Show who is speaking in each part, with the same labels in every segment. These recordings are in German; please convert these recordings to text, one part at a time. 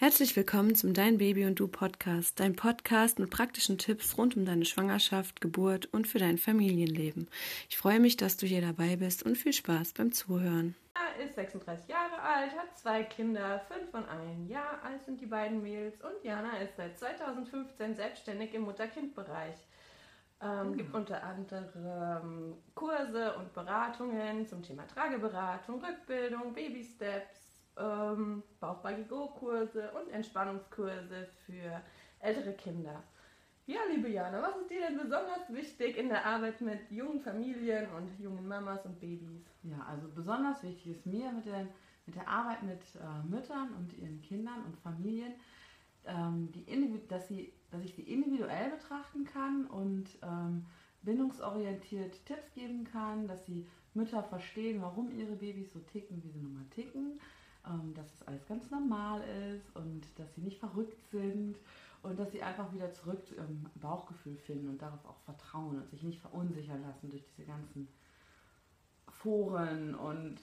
Speaker 1: Herzlich willkommen zum Dein Baby und Du Podcast, dein Podcast mit praktischen Tipps rund um deine Schwangerschaft, Geburt und für dein Familienleben. Ich freue mich, dass du hier dabei bist und viel Spaß beim Zuhören.
Speaker 2: Er ist 36 Jahre alt, hat zwei Kinder, fünf und ein Jahr alt sind die beiden Mädels und Jana ist seit 2015 selbstständig im Mutter-Kind-Bereich. Ähm, Gibt unter anderem Kurse und Beratungen zum Thema Trageberatung, Rückbildung, Baby-Steps, ähm, Bauchbaggy-Go-Kurse und Entspannungskurse für ältere Kinder. Ja, liebe Jana, was ist dir denn besonders wichtig in der Arbeit mit jungen Familien und jungen Mamas und Babys?
Speaker 3: Ja, also besonders wichtig ist mir mit der, mit der Arbeit mit äh, Müttern und ihren Kindern und Familien, ähm, die, dass, sie, dass ich sie individuell betrachten kann und ähm, bindungsorientiert Tipps geben kann, dass sie Mütter verstehen, warum ihre Babys so ticken, wie sie nun mal ticken ähm, dass es alles ganz normal ist und dass sie nicht verrückt sind und dass sie einfach wieder zurück im Bauchgefühl finden und darauf auch vertrauen und sich nicht verunsichern lassen durch diese ganzen Foren und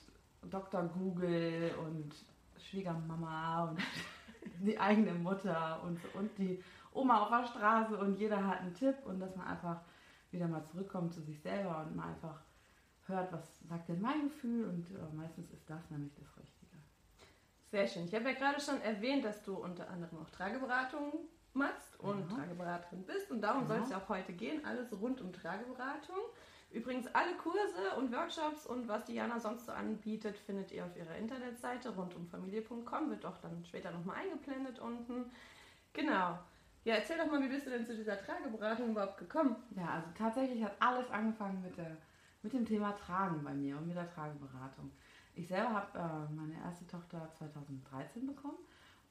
Speaker 3: Dr. Google und Schwiegermama und die eigene Mutter und, und die Oma auf der Straße und jeder hat einen Tipp und dass man einfach wieder mal zurückkommt zu sich selber und mal einfach hört, was sagt denn mein Gefühl und äh, meistens ist das nämlich das Richtige.
Speaker 2: Sehr schön. Ich habe ja gerade schon erwähnt, dass du unter anderem auch Trageberatung machst und mhm. Trageberaterin bist. Und darum mhm. soll es ja auch heute gehen. Alles rund um Trageberatung. Übrigens, alle Kurse und Workshops und was Diana sonst so anbietet, findet ihr auf ihrer Internetseite rundumfamilie.com. Wird auch dann später nochmal eingeblendet unten. Genau. Ja, erzähl doch mal, wie bist du denn zu dieser Trageberatung überhaupt gekommen?
Speaker 3: Ja, also tatsächlich hat alles angefangen mit, der, mit dem Thema Tragen bei mir und mit der Trageberatung. Ich selber habe äh, meine erste Tochter 2013 bekommen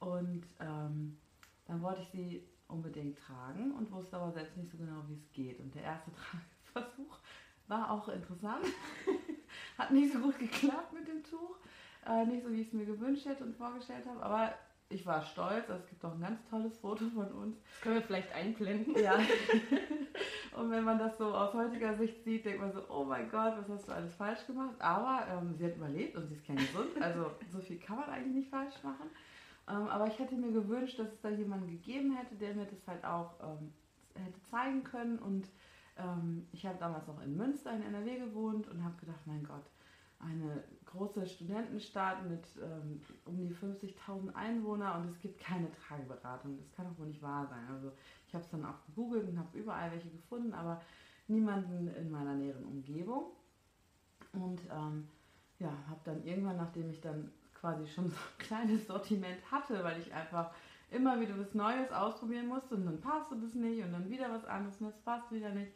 Speaker 3: und ähm, dann wollte ich sie unbedingt tragen und wusste aber selbst nicht so genau, wie es geht. Und der erste Versuch war auch interessant. Hat nicht so gut geklappt mit dem Tuch. Äh, nicht so, wie ich es mir gewünscht hätte und vorgestellt habe. Aber ich war stolz. Es gibt auch ein ganz tolles Foto von uns.
Speaker 2: Das können wir vielleicht einblenden.
Speaker 3: Ja. Und wenn man das so aus heutiger Sicht sieht, denkt man so, oh mein Gott, was hast du alles falsch gemacht? Aber ähm, sie hat überlebt und sie ist kerngesund. Also so viel kann man eigentlich nicht falsch machen. Ähm, aber ich hätte mir gewünscht, dass es da jemanden gegeben hätte, der mir das halt auch ähm, hätte zeigen können. Und ähm, ich habe damals noch in Münster in NRW gewohnt und habe gedacht, mein Gott, eine große Studentenstadt mit ähm, um die 50.000 Einwohnern und es gibt keine Trageberatung. Das kann doch wohl nicht wahr sein. Also ich habe es dann auch gegoogelt und habe überall welche gefunden, aber niemanden in meiner näheren Umgebung. Und ähm, ja, habe dann irgendwann, nachdem ich dann quasi schon so ein kleines Sortiment hatte, weil ich einfach immer wieder was Neues ausprobieren musste und dann passte das nicht und dann wieder was anderes und das passt wieder nicht.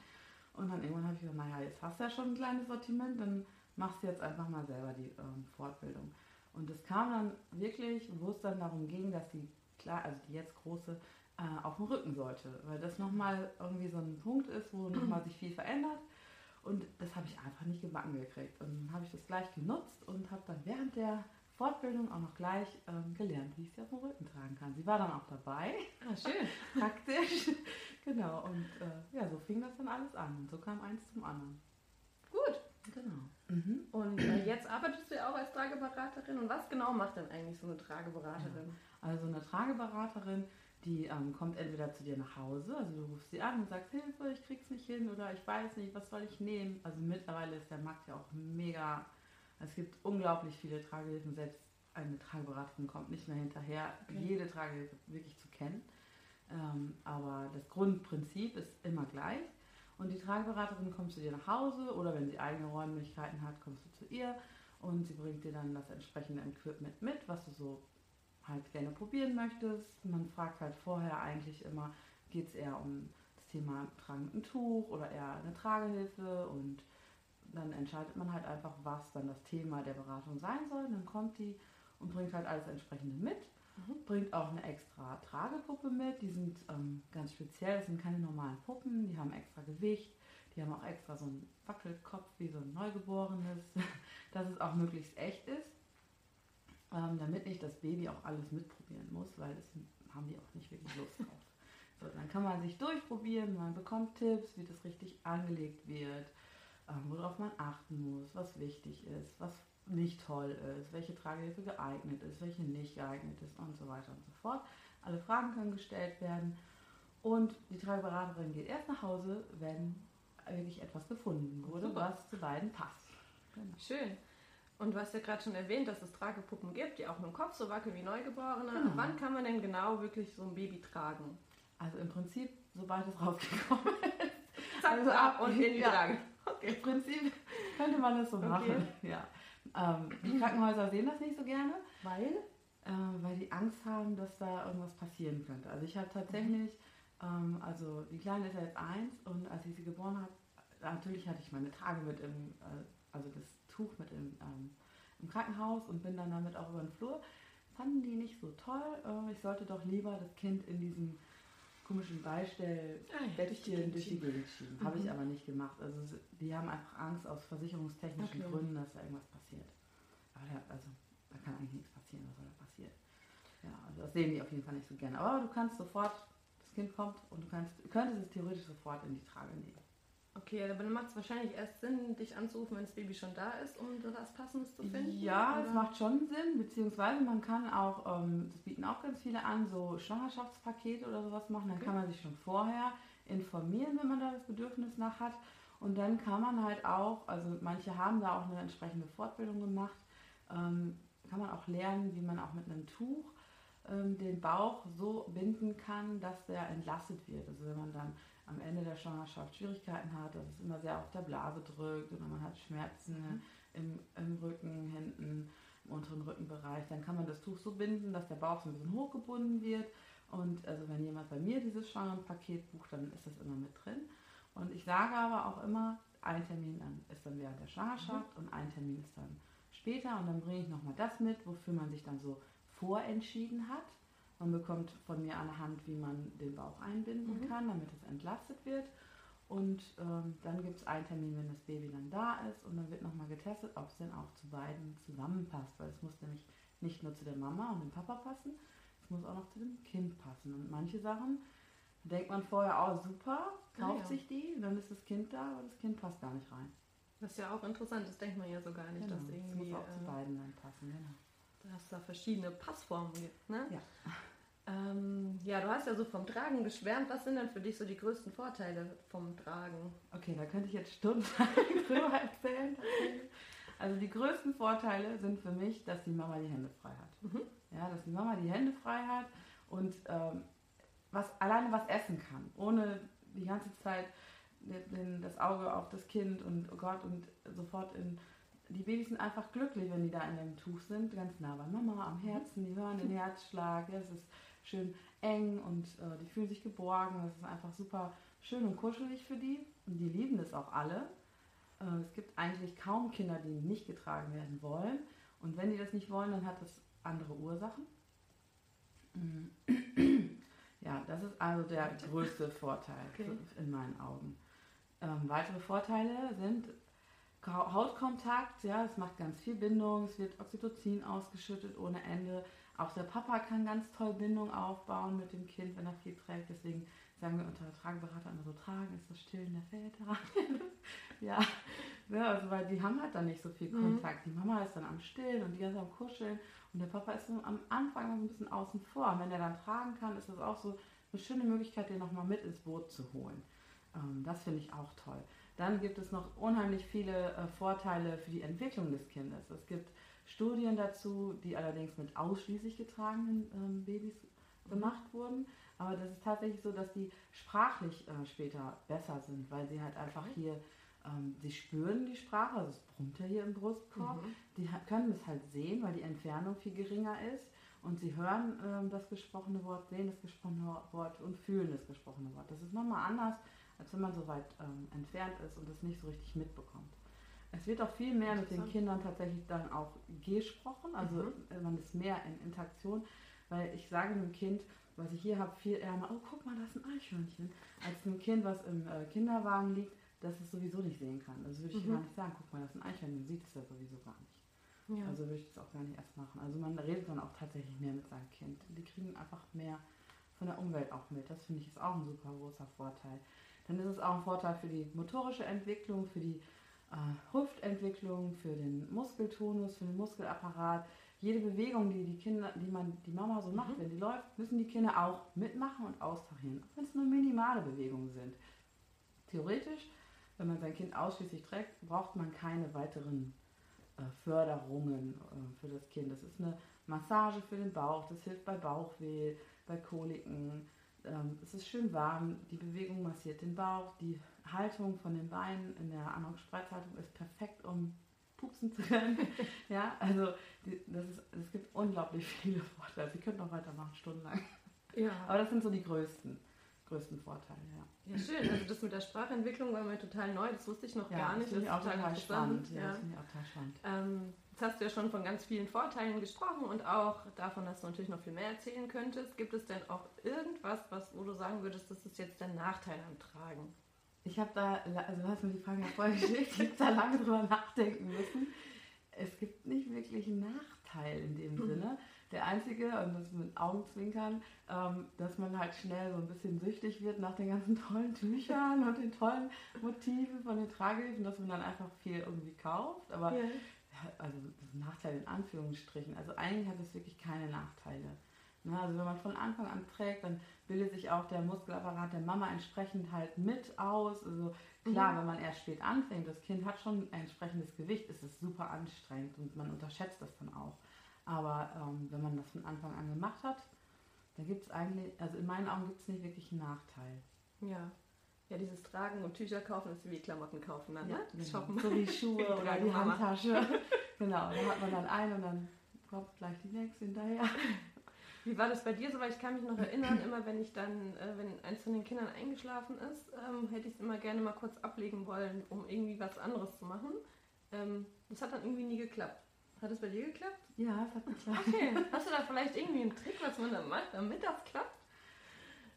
Speaker 3: Und dann irgendwann habe ich gesagt, naja, jetzt hast du ja schon ein kleines Sortiment, dann machst du jetzt einfach mal selber die ähm, Fortbildung. Und es kam dann wirklich, wo es dann darum ging, dass die, klar, also die jetzt große äh, auf dem Rücken sollte, weil das nochmal irgendwie so ein Punkt ist, wo nochmal sich viel verändert. Und das habe ich einfach nicht gebacken gekriegt. Und dann habe ich das gleich genutzt und habe dann während der Fortbildung auch noch gleich ähm, gelernt, wie ich sie auf dem Rücken tragen kann. Sie war dann auch dabei.
Speaker 2: Ah, schön.
Speaker 3: Praktisch. genau. Und äh, ja, so fing das dann alles an. Und so kam eins zum anderen.
Speaker 2: Gut.
Speaker 3: Genau.
Speaker 2: Mhm. Und äh, jetzt arbeitest du ja auch als Trageberaterin. Und was genau macht denn eigentlich so eine Trageberaterin?
Speaker 3: Ja. Also eine Trageberaterin die ähm, kommt entweder zu dir nach Hause, also du rufst sie an und sagst, Hilfe, ich krieg's nicht hin oder ich weiß nicht, was soll ich nehmen. Also mittlerweile ist der Markt ja auch mega, es gibt unglaublich viele Tragehilfen, selbst eine Trageberaterin kommt nicht mehr hinterher, okay. jede Tragehilfe wirklich zu kennen. Ähm, aber das Grundprinzip ist immer gleich. Und die Trageberaterin kommt zu dir nach Hause oder wenn sie eigene Räumlichkeiten hat, kommst du zu ihr und sie bringt dir dann das entsprechende Equipment mit, was du so halt gerne probieren möchtest. Man fragt halt vorher eigentlich immer, geht es eher um das Thema Tragen mit einem Tuch oder eher eine Tragehilfe und dann entscheidet man halt einfach, was dann das Thema der Beratung sein soll. dann kommt die und bringt halt alles entsprechende mit. Mhm. Bringt auch eine extra Tragepuppe mit. Die sind ähm, ganz speziell, das sind keine normalen Puppen, die haben extra Gewicht. Die haben auch extra so einen Wackelkopf wie so ein Neugeborenes, dass es auch möglichst echt ist ähm, damit nicht das Baby auch alles mitprobieren muss, weil das haben die auch nicht wirklich Lust drauf. So, dann kann man sich durchprobieren, man bekommt Tipps, wie das richtig angelegt wird, ähm, worauf man achten muss, was wichtig ist, was nicht toll ist, welche Tragehilfe geeignet ist, welche nicht geeignet ist und so weiter und so fort. Alle Fragen können gestellt werden. Und die Trageberaterin geht erst nach Hause, wenn wirklich etwas gefunden wurde, was zu beiden passt.
Speaker 2: Genau. Schön. Und du hast ja gerade schon erwähnt, dass es Tragepuppen gibt, die auch mit dem Kopf so wackeln wie Neugeborene.
Speaker 3: Genau.
Speaker 2: Wann kann man denn genau wirklich so ein Baby tragen?
Speaker 3: Also im Prinzip, sobald es rausgekommen ist.
Speaker 2: Zack,
Speaker 3: Also
Speaker 2: ab und in die
Speaker 3: ja.
Speaker 2: Trage.
Speaker 3: Im Prinzip könnte man das so
Speaker 2: Okay.
Speaker 3: machen. Ja. Ähm, die Krankenhäuser sehen das nicht so gerne, weil, äh, weil die Angst haben, dass da irgendwas passieren könnte. Also ich habe tatsächlich, ähm, also die Kleine ist ja jetzt eins und als ich sie geboren habe, natürlich hatte ich meine Trage mit im, äh, also das Tuch mit im, ähm, im Krankenhaus und bin dann damit auch über den Flur. Fanden die nicht so toll. Äh, ich sollte doch lieber das Kind in diesem komischen Beistell
Speaker 2: Ah ja,
Speaker 3: durch die Gegend schieben. Habe ich
Speaker 2: Mhm.
Speaker 3: aber nicht gemacht. Also die haben einfach Angst aus versicherungstechnischen
Speaker 2: Okay.
Speaker 3: Gründen, dass da irgendwas passiert. Aber da, also, da kann eigentlich nichts passieren, was soll da passieren. Ja, also das sehen die auf jeden Fall nicht so gerne. Aber du kannst sofort, das Kind kommt und du kannst, du könntest es theoretisch sofort in die Trage nehmen.
Speaker 2: Okay, aber dann macht es wahrscheinlich erst Sinn, dich anzurufen, wenn das Baby schon da ist, um was Passendes zu finden.
Speaker 3: Ja, es macht schon Sinn, beziehungsweise man kann auch, ähm, das bieten auch ganz viele an, so Schwangerschaftspakete oder sowas machen. Dann
Speaker 2: Okay.
Speaker 3: kann man sich schon vorher informieren, wenn man da das Bedürfnis nach hat. Und dann kann man halt auch, also manche haben da auch eine entsprechende Fortbildung gemacht, ähm, kann man auch lernen, wie man auch mit einem Tuch ähm, den Bauch so binden kann, dass der entlastet wird. Also wenn man dann am Ende der Schwangerschaft Schwierigkeiten hat, dass es immer sehr auf der Blase drückt oder man hat Schmerzen im, im Rücken, hinten, im unteren Rückenbereich, dann kann man das Tuch so binden, dass der Bauch so ein bisschen hochgebunden wird. Und also wenn jemand bei mir dieses Schwangerenpaket bucht, dann ist das immer mit drin. Und ich sage aber auch immer, ein Termin dann ist dann während der Schwangerschaft und ein Termin ist dann später. Und dann bringe ich nochmal das mit, wofür man sich dann so vorentschieden hat. Man bekommt von mir eine Hand, wie man den Bauch einbinden
Speaker 2: Mhm.
Speaker 3: kann, damit es entlastet wird. Und ähm, dann gibt es einen Termin, wenn das Baby dann da ist. Und dann wird nochmal getestet, ob es denn auch zu beiden zusammenpasst. Weil es muss nämlich nicht nur zu der Mama und dem Papa passen, es muss auch noch zu dem Kind passen. Und manche Sachen denkt man vorher, oh super, kauft
Speaker 2: Ah, ja.
Speaker 3: sich die, dann ist das Kind da, aber das Kind passt gar nicht rein.
Speaker 2: Das ist ja auch interessant, das denkt man ja so gar nicht,
Speaker 3: Genau,
Speaker 2: dass
Speaker 3: es
Speaker 2: irgendwie,
Speaker 3: muss auch zu
Speaker 2: äh,
Speaker 3: beiden dann passen. Genau.
Speaker 2: dass es da verschiedene Passformen gibt. Ne?
Speaker 3: Ja.
Speaker 2: Ähm, ja, du hast ja so vom Tragen geschwärmt. Was sind denn für dich so die größten Vorteile vom Tragen?
Speaker 3: Okay, da könnte ich jetzt stundenlang drüber erzählen. Also die größten Vorteile sind für mich, dass die Mama die Hände frei hat.
Speaker 2: Mhm.
Speaker 3: Ja, dass die Mama die Hände frei hat und ähm, was, alleine was essen kann, ohne die ganze Zeit das Auge auf das Kind und oh Gott und sofort in. Die Babys sind einfach glücklich, wenn die da in dem Tuch sind, ganz nah bei Mama am Herzen, die hören den Herzschlag, es ist schön eng und äh, die fühlen sich geborgen, das ist einfach super schön und kuschelig für die und die lieben das auch alle. Äh, es gibt eigentlich kaum Kinder, die nicht getragen werden wollen und wenn die das nicht wollen, dann hat das andere Ursachen. Mm. Ja, das ist also der größte Vorteil
Speaker 2: Okay.
Speaker 3: in meinen Augen. Ähm, weitere Vorteile sind Hautkontakt, ja, es macht ganz viel Bindung, es wird Oxytocin ausgeschüttet ohne Ende. Auch der Papa kann ganz toll Bindung aufbauen mit dem Kind, wenn er viel trägt. Deswegen sagen wir unter Trageberater immer so, tragen ist das Stillen der Väter. ja, ja also weil die haben halt dann nicht so viel
Speaker 2: Mhm.
Speaker 3: Kontakt. Die Mama ist dann am Stillen und die ist am Kuscheln und der Papa ist so am Anfang noch ein bisschen außen vor. Und wenn er dann tragen kann, ist das auch so eine schöne Möglichkeit, den nochmal mit ins Boot zu holen. Ähm, das finde ich auch toll. Dann gibt es noch unheimlich viele äh, Vorteile für die Entwicklung des Kindes. Es gibt Studien dazu, die allerdings mit ausschließlich getragenen ähm, Babys gemacht wurden. Aber das ist tatsächlich so, dass die sprachlich äh, später besser sind, weil sie halt einfach hier, ähm, sie spüren die Sprache, also es brummt ja hier im Brustkorb.
Speaker 2: Mhm.
Speaker 3: Die können es halt sehen, weil die Entfernung viel geringer ist. Und sie hören ähm, das gesprochene Wort, sehen das gesprochene Wort und fühlen das gesprochene Wort. Das ist nochmal anders, als wenn man so weit ähm, entfernt ist und das nicht so richtig mitbekommt. Es wird auch viel mehr mit den. Kindern tatsächlich dann auch gesprochen, also
Speaker 2: Mhm.
Speaker 3: äh, man ist mehr in Interaktion, weil ich sage einem Kind, was ich hier habe, viel eher mal, oh guck mal, da ist ein Eichhörnchen, als einem Kind, was im äh, Kinderwagen liegt, das es sowieso nicht sehen kann. Also würde ich
Speaker 2: Mhm.
Speaker 3: gar nicht sagen, guck mal, das ist ein Eichhörnchen, sieht es ja sowieso gar nicht.
Speaker 2: Ja.
Speaker 3: Also würde ich das auch gar nicht erst machen. Also man redet dann auch tatsächlich mehr mit seinem Kind. Die kriegen einfach mehr von der Umwelt auch mit. Das finde ich ist auch ein super großer Vorteil. Dann ist es auch ein Vorteil für die motorische Entwicklung, für die äh, Hüftentwicklung, für den Muskeltonus, für den Muskelapparat. Jede Bewegung, die die Kinder, die man, die Mama so macht, mhm. wenn die läuft, müssen die Kinder auch mitmachen und austarieren, auch wenn es nur minimale Bewegungen sind. Theoretisch, wenn man sein Kind ausschließlich trägt, braucht man keine weiteren äh, Förderungen äh, für das Kind. Das ist eine Massage für den Bauch, das hilft bei Bauchweh, bei Koliken. Ähm, es ist schön warm, die Bewegung massiert den Bauch, die Haltung von den Beinen in der Anhock-Spreizhaltung ist perfekt, um pupsen zu können. ja, also die, das ist, es gibt unglaublich viele Vorteile. Sie können noch weitermachen, stundenlang. Ja. Aber das sind so die größten, größten Vorteile, ja.
Speaker 2: Ja, schön. Also das mit der Sprachentwicklung war mir total neu. Das wusste ich noch
Speaker 3: ja,
Speaker 2: gar nicht.
Speaker 3: Das, das ist auch total spannend. Ja, ja. Das finde ich auch total spannend.
Speaker 2: Ähm, jetzt hast du ja schon von ganz vielen Vorteilen gesprochen und auch davon, dass du natürlich noch viel mehr erzählen könntest. Gibt es denn auch irgendwas, was, wo du sagen würdest, das ist jetzt der Nachteil am Tragen?
Speaker 3: Ich habe da, also du hast mir die Frage ja vorher geschickt, ich habe da lange drüber nachdenken müssen. Es gibt nicht wirklich einen Nachteil in dem mhm. Sinne. Der einzige, und das mit Augenzwinkern, ähm, dass man halt schnell so ein bisschen süchtig wird nach den ganzen tollen Tüchern und den tollen Motiven von den Tragehilfen, dass man dann einfach viel irgendwie kauft. Aber ja. also das Nachteil in Anführungsstrichen. Also eigentlich hat es wirklich keine Nachteile. Ne, also wenn man von Anfang an trägt, dann bildet sich auch der Muskelapparat der Mama entsprechend halt mit aus. Also klar, mhm. wenn man erst spät anfängt, das Kind hat schon ein entsprechendes Gewicht, ist es super anstrengend und man unterschätzt das dann auch. Aber ähm, wenn man das von Anfang an gemacht hat, dann gibt es eigentlich, also in meinen Augen gibt es nicht wirklich einen Nachteil.
Speaker 2: Ja. Ja, dieses Tragen und Tücher kaufen ist wie Klamotten kaufen dann,
Speaker 3: ja, ne? Genau. Shoppen. So wie Schuhe oder die Handtasche. genau, da hat man dann einen und dann kommt gleich die nächste hinterher.
Speaker 2: Wie war das bei dir so? Weil ich kann mich noch erinnern, immer wenn ich dann, äh, wenn eins von den Kindern eingeschlafen ist, ähm, hätte ich es immer gerne mal kurz ablegen wollen, um irgendwie was anderes zu machen. Ähm, das hat dann irgendwie nie geklappt. Hat es bei dir geklappt?
Speaker 3: Ja, es hat geklappt.
Speaker 2: Okay. Hast du da vielleicht irgendwie einen Trick, was man da macht, damit das klappt?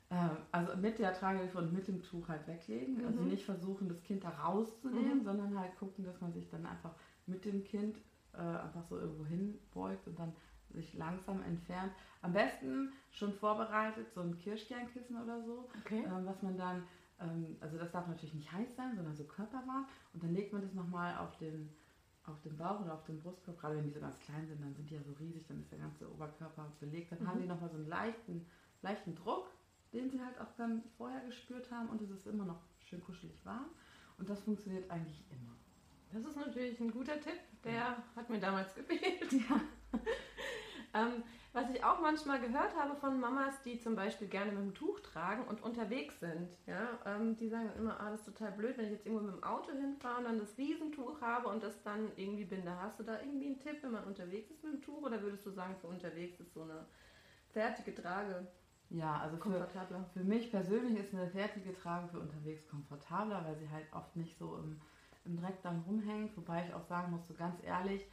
Speaker 3: Ähm, also mit der Tragehilfe und mit dem Tuch halt weglegen. Also mhm. Also nicht versuchen, das Kind da rauszunehmen, mhm. sondern halt gucken, dass man sich dann einfach mit dem Kind äh, einfach so irgendwo hinbeugt und dann sich langsam entfernt. Am besten schon vorbereitet, so ein Kirschkernkissen oder so, okay. ähm, was man dann, ähm, also das darf natürlich nicht heiß sein, sondern so körperwarm. Und dann legt man das nochmal auf den, auf den Bauch oder auf den Brustkorb. Gerade wenn die so ganz klein sind, dann sind die ja so riesig, dann ist der ganze Oberkörper belegt. Dann mhm. haben die nochmal so einen leichten, leichten Druck, den sie halt auch dann vorher gespürt haben. Und es ist immer noch schön kuschelig warm. Und das funktioniert eigentlich immer.
Speaker 2: Das ist natürlich ein guter Tipp. Der ja. hat mir damals gefehlt. Ja. Ähm, was ich auch manchmal gehört habe von Mamas, die zum Beispiel gerne mit dem Tuch tragen und unterwegs sind, ja, ähm, die sagen immer, ah, das ist total blöd, wenn ich jetzt irgendwo mit dem Auto hinfahre und dann das Riesentuch habe und das dann irgendwie binde. Hast du da irgendwie einen Tipp, wenn man unterwegs ist mit dem Tuch oder würdest du sagen, für unterwegs ist so eine fertige Trage
Speaker 3: ja, also für, für, mich persönlich ist eine fertige Trage für unterwegs komfortabler, weil sie halt oft nicht so im, im Dreck dann rumhängt. Wobei ich auch sagen muss, so ganz ehrlich,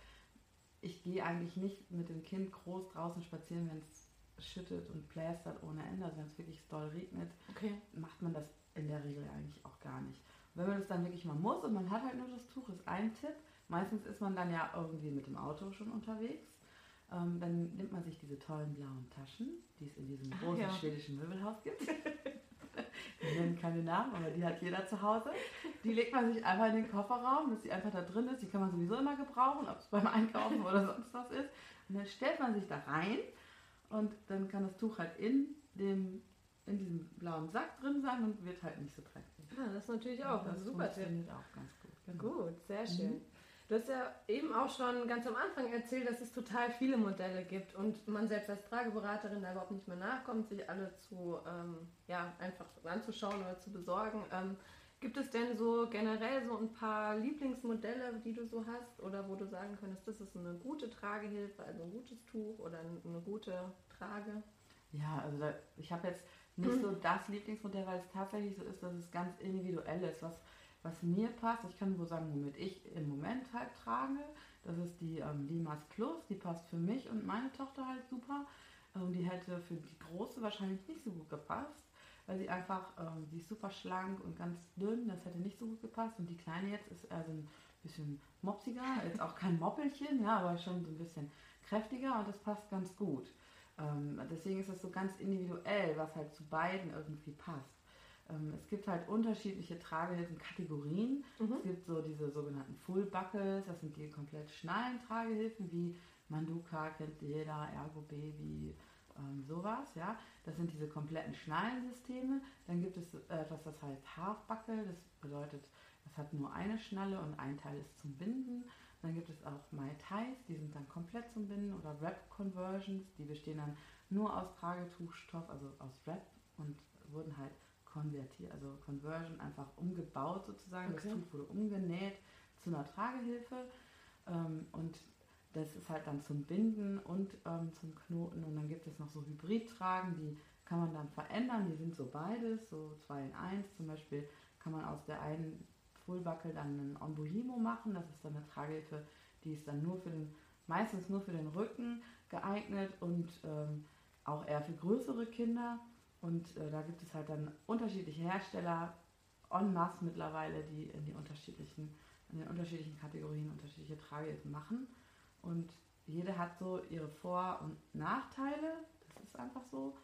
Speaker 3: ich gehe eigentlich nicht mit dem Kind groß draußen spazieren, wenn es schüttet und plästert ohne Ende. Also wenn es wirklich doll regnet, okay. macht man das in der Regel eigentlich auch gar nicht. Und wenn man es dann wirklich mal muss und man hat halt nur das Tuch, ist ein Tipp. Meistens ist man dann ja irgendwie mit dem Auto schon unterwegs. Ähm, dann nimmt man sich diese tollen blauen Taschen, die es in diesem großen ja. schwedischen Möbelhaus gibt. Wir nennen keine Namen, aber die hat jeder zu Hause. Die legt man sich einfach in den Kofferraum, dass sie einfach da drin ist. Die kann man sowieso immer gebrauchen, ob es beim Einkaufen oder sonst was ist. Und dann stellt man sich da rein und dann kann das Tuch halt in, dem, in diesem blauen Sack drin sein und wird halt nicht so dreckig.
Speaker 2: Ja, das ist natürlich auch
Speaker 3: ein
Speaker 2: super Tipp.
Speaker 3: Das auch ganz gut.
Speaker 2: Genau. Gut, sehr schön. Mhm. Du hast ja eben auch schon ganz am Anfang erzählt, dass es total viele Modelle gibt und man selbst als Trageberaterin da überhaupt nicht mehr nachkommt, sich alle zu, ähm, ja, einfach anzuschauen oder zu besorgen. Ähm, gibt es denn so generell so ein paar Lieblingsmodelle, die du so hast oder wo du sagen könntest, das ist eine gute Tragehilfe, also ein gutes Tuch oder eine gute Trage?
Speaker 3: Ja, also da, ich habe jetzt nicht so das Lieblingsmodell, weil es tatsächlich so ist, dass es ganz individuell ist, was was mir passt. Ich kann nur sagen, womit ich im Moment halt trage. Das ist die ähm, Limas Plus, die passt für mich und meine Tochter halt super. Ähm, die hätte für die große wahrscheinlich nicht so gut gepasst, weil sie einfach, ähm, sie ist super schlank und ganz dünn, das hätte nicht so gut gepasst. Und die kleine jetzt ist eher so ein bisschen mopsiger, jetzt auch kein Moppelchen, ja, aber schon so ein bisschen kräftiger und das passt ganz gut. Ähm, deswegen ist es so ganz individuell, was halt zu beiden irgendwie passt. Ähm, es gibt halt unterschiedliche Tragehilfen-Kategorien. Mhm. Es gibt so diese sogenannten Full Buckles, das sind die komplett schnallen Tragehilfen, wie Manduka kennt jeder, Ergo Baby, ähm, sowas, ja. Das sind diese kompletten Schnallensysteme. Dann gibt es etwas, das heißt Half Buckle, das bedeutet, es hat nur eine Schnalle und ein Teil ist zum Binden. Dann gibt es auch Mai Tais, die sind dann komplett zum Binden oder Wrap Conversions, die bestehen dann nur aus Tragetuchstoff, also aus Wrap und wurden halt konvertiert, also Conversion einfach umgebaut sozusagen. Okay. Das Tuch wurde umgenäht zu einer Tragehilfe ähm, und das ist halt dann zum Binden und ähm, zum Knoten und dann gibt es noch so Hybridtragen, die kann man dann verändern, die sind so beides, so zwei in eins. Zum Beispiel kann man aus der einen Fullbuckle dann einen Ombuhimo machen, das ist dann eine Tragehilfe, die ist dann nur für den, meistens nur für den Rücken geeignet und ähm, auch eher für größere Kinder. Und äh, da gibt es halt dann unterschiedliche Hersteller en masse mittlerweile, die in, die unterschiedlichen, in den unterschiedlichen Kategorien unterschiedliche Tragehilfen machen. Und jede hat so ihre Vor- und Nachteile, das ist einfach so.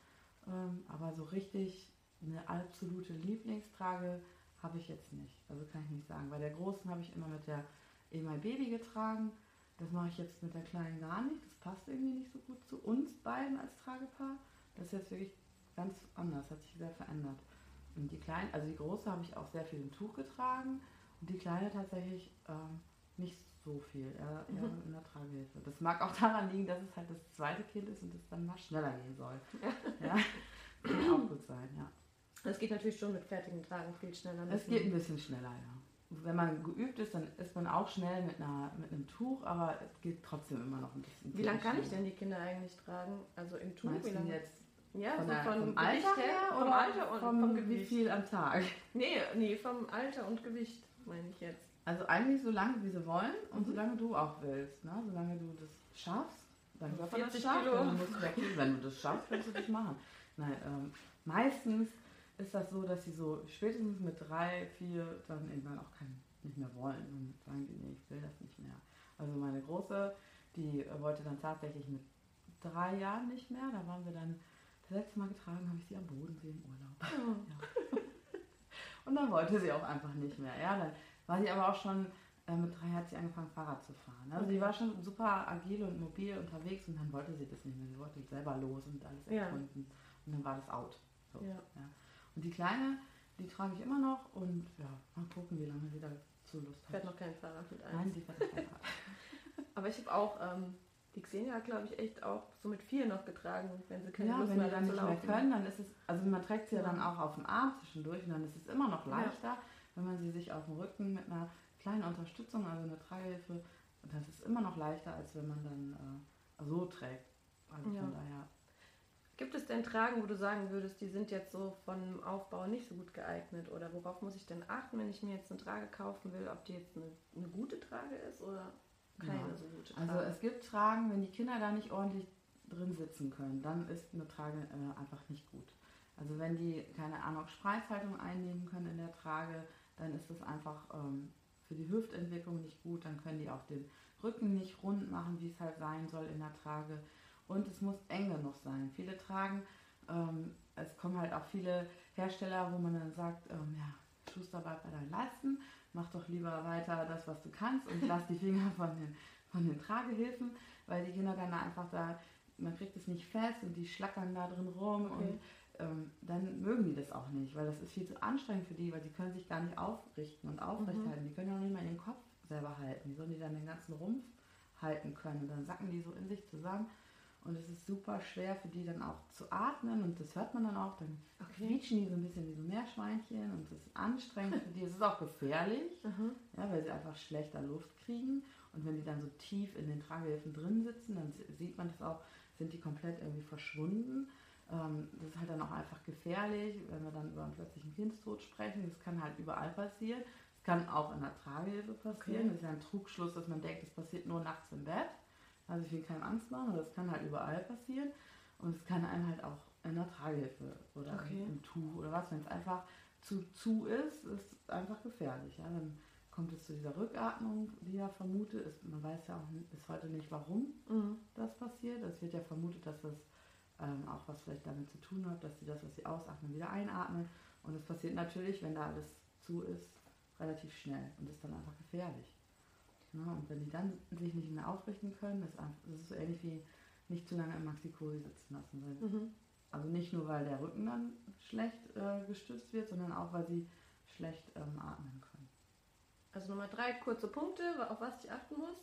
Speaker 3: Ähm, aber so richtig eine absolute Lieblingstrage habe ich jetzt nicht. Also kann ich nicht sagen. Bei der großen habe ich immer mit der E-My Baby getragen. Das mache ich jetzt mit der kleinen gar nicht. Das passt irgendwie nicht so gut zu uns beiden als Tragepaar. Das ist jetzt wirklich ganz anders, hat sich sehr verändert. Und die kleine, also die große habe ich auch sehr viel im Tuch getragen und die kleine tatsächlich ähm, nicht so viel, eher, eher mhm. in der Tragehilfe. Das mag auch daran liegen, dass es halt das zweite Kind ist und es dann mal schneller gehen soll. ja, kann auch gut sein, ja.
Speaker 2: Es geht natürlich schon mit fertigen Tragen viel schneller.
Speaker 3: Es geht ein bisschen schneller, ja wenn man geübt ist, dann ist man auch schnell mit, einer, mit einem Tuch, aber es geht trotzdem immer noch ein bisschen.
Speaker 2: Wie lange kann ich denn die Kinder eigentlich tragen? Also im Tuch?
Speaker 3: Meinst
Speaker 2: wie lange
Speaker 3: jetzt?
Speaker 2: Ja,
Speaker 3: von
Speaker 2: so
Speaker 3: der,
Speaker 2: von
Speaker 3: vom Alter her
Speaker 2: vom Alter und vom,
Speaker 3: vom
Speaker 2: Gewicht.
Speaker 3: Wie viel am Tag?
Speaker 2: Nee, nee, vom Alter und Gewicht meine ich jetzt.
Speaker 3: Also eigentlich so lange, wie sie wollen und mhm. solange du auch willst. Ne? Solange du das schaffst, dann wird man das schaffen. Dann musst du wenn du das schaffst, kannst du das machen. Nein, ähm, meistens ist das so, dass sie so spätestens mit drei, vier dann irgendwann auch kein, nicht mehr wollen und sagen die, nee, ich will das nicht mehr. Also meine Große, die wollte dann tatsächlich mit drei Jahren nicht mehr. Da waren wir dann, das letzte Mal getragen habe ich sie am Bodensee im Urlaub. Oh. Ja. Und dann wollte sie auch einfach nicht mehr. Ja, dann war sie aber auch schon, äh, mit drei hat sie angefangen Fahrrad zu fahren. Also okay. sie war schon super agil und mobil unterwegs und dann wollte sie das nicht mehr. Sie wollte selber los und alles erkunden. Ja. Und dann war das out. So, ja. ja. Und die Kleine, die trage ich immer noch und ja, mal gucken, wie lange sie dazu Lust hat.
Speaker 2: Fährt noch kein Fahrrad mit ein.
Speaker 3: Nein, sie fährt kein Fahrrad.
Speaker 2: Aber ich habe auch, ähm, die Xenia hat, glaube ich, echt auch so mit vier noch getragen, wenn sie keine
Speaker 3: ja,
Speaker 2: Lust
Speaker 3: wenn
Speaker 2: mehr
Speaker 3: dann
Speaker 2: nicht
Speaker 3: mehr können, dann ist es, also man trägt sie ja, ja dann auch auf dem Arm zwischendurch und dann ist es immer noch leichter, ja. wenn man sie sich auf dem Rücken mit einer kleinen Unterstützung, also einer Tragehilfe, das ist immer noch leichter, als wenn man dann äh, so trägt. Also von daher
Speaker 2: Gibt es denn Tragen, wo du sagen würdest, die sind jetzt so vom Aufbau nicht so gut geeignet? Oder worauf muss ich denn achten, wenn ich mir jetzt eine Trage kaufen will, ob die jetzt eine, eine gute Trage ist oder keine ja. so gute
Speaker 3: Trage? Also es gibt Tragen, wenn die Kinder da nicht ordentlich drin sitzen können, dann ist eine Trage äh, einfach nicht gut. Also wenn die keine Amok-Spreizhaltung einnehmen können in der Trage, dann ist das einfach ähm, für die Hüftentwicklung nicht gut. Dann können die auch den Rücken nicht rund machen, wie es halt sein soll in der Trage und es muss eng genug sein. Viele tragen, ähm, es kommen halt auch viele Hersteller, wo man dann sagt, ähm, ja, Schuster bleibt bei deinen Leisten, mach doch lieber weiter das, was du kannst und lass die Finger von den, von den Tragehilfen, weil die Kinder dann einfach da, man kriegt es nicht fest und die schlackern da drin rum okay. und ähm, dann mögen die das auch nicht, weil das ist viel zu anstrengend für die, weil die können sich gar nicht aufrichten und aufrecht mhm. halten. Die können ja noch nicht mal ihren Kopf selber halten. Wie sollen die dann den ganzen Rumpf halten können? Und dann sacken die so in sich zusammen und es ist super schwer für die dann auch zu atmen und das hört man dann auch. Dann okay. quietschen die so ein bisschen wie so Meerschweinchen und das ist anstrengend für die. Es ist auch gefährlich, mhm. ja, weil sie einfach schlechter Luft kriegen. Und wenn die dann so tief in den Tragehilfen drin sitzen, dann sieht man das auch, sind die komplett irgendwie verschwunden. Ähm, das ist halt dann auch einfach gefährlich, wenn wir dann über einen plötzlichen Kindstod sprechen. Das kann halt überall passieren. Es kann auch in der Tragehilfe passieren. Okay. Das ist ja ein Trugschluss, dass man denkt, es passiert nur nachts im Bett. Also ich will keine Angst machen, aber das kann halt überall passieren. Und es kann einem halt auch in der Tragehilfe oder okay. im Tuch oder was, wenn es einfach zu zu ist, ist es einfach gefährlich. Ja? Dann kommt es zu dieser Rückatmung, die ja vermutet ist. Man weiß ja auch bis heute nicht, warum mhm. das passiert. Es wird ja vermutet, dass das ähm, auch was vielleicht damit zu tun hat, dass sie das, was sie ausatmen, wieder einatmen. Und es passiert natürlich, wenn da alles zu ist, relativ schnell und ist dann einfach gefährlich. Ja, und wenn die dann sich nicht mehr aufrichten können, ist einfach, das ist so ähnlich wie nicht zu lange im Maxi-Cosi sitzen lassen. Mhm. Also nicht nur, weil der Rücken dann schlecht äh, gestützt wird, sondern auch, weil sie schlecht ähm, atmen können.
Speaker 2: Also Nummer drei kurze Punkte, auf was ich achten muss.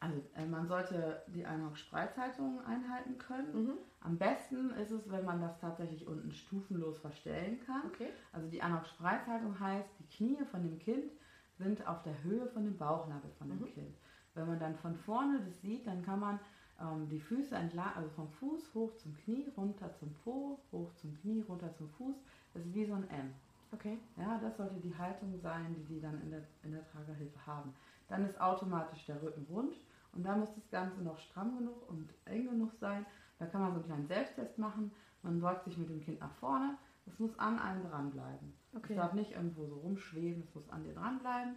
Speaker 3: Also äh, man sollte die Einhock-Spreizhaltung einhalten können. Mhm. Am besten ist es, wenn man das tatsächlich unten stufenlos verstellen kann.
Speaker 2: Okay.
Speaker 3: Also die Einhock-Spreizhaltung heißt, die Knie von dem Kind sind auf der Höhe von dem Bauchnabel von dem mhm. Kind. Wenn man dann von vorne das sieht, dann kann man ähm, die Füße entlang, also vom Fuß hoch zum Knie, runter zum Po, hoch zum Knie, runter zum Fuß. Das ist wie so ein M.
Speaker 2: Okay.
Speaker 3: Ja, das sollte die Haltung sein, die die dann in der, in der Tragerhilfe haben. Dann ist automatisch der Rücken rund und da muss das Ganze noch stramm genug und eng genug sein. Da kann man so einen kleinen Selbsttest machen. Man beugt sich mit dem Kind nach vorne. Das muss an einem dranbleiben. Okay. Es darf nicht irgendwo so rumschweben, es muss an dir dranbleiben.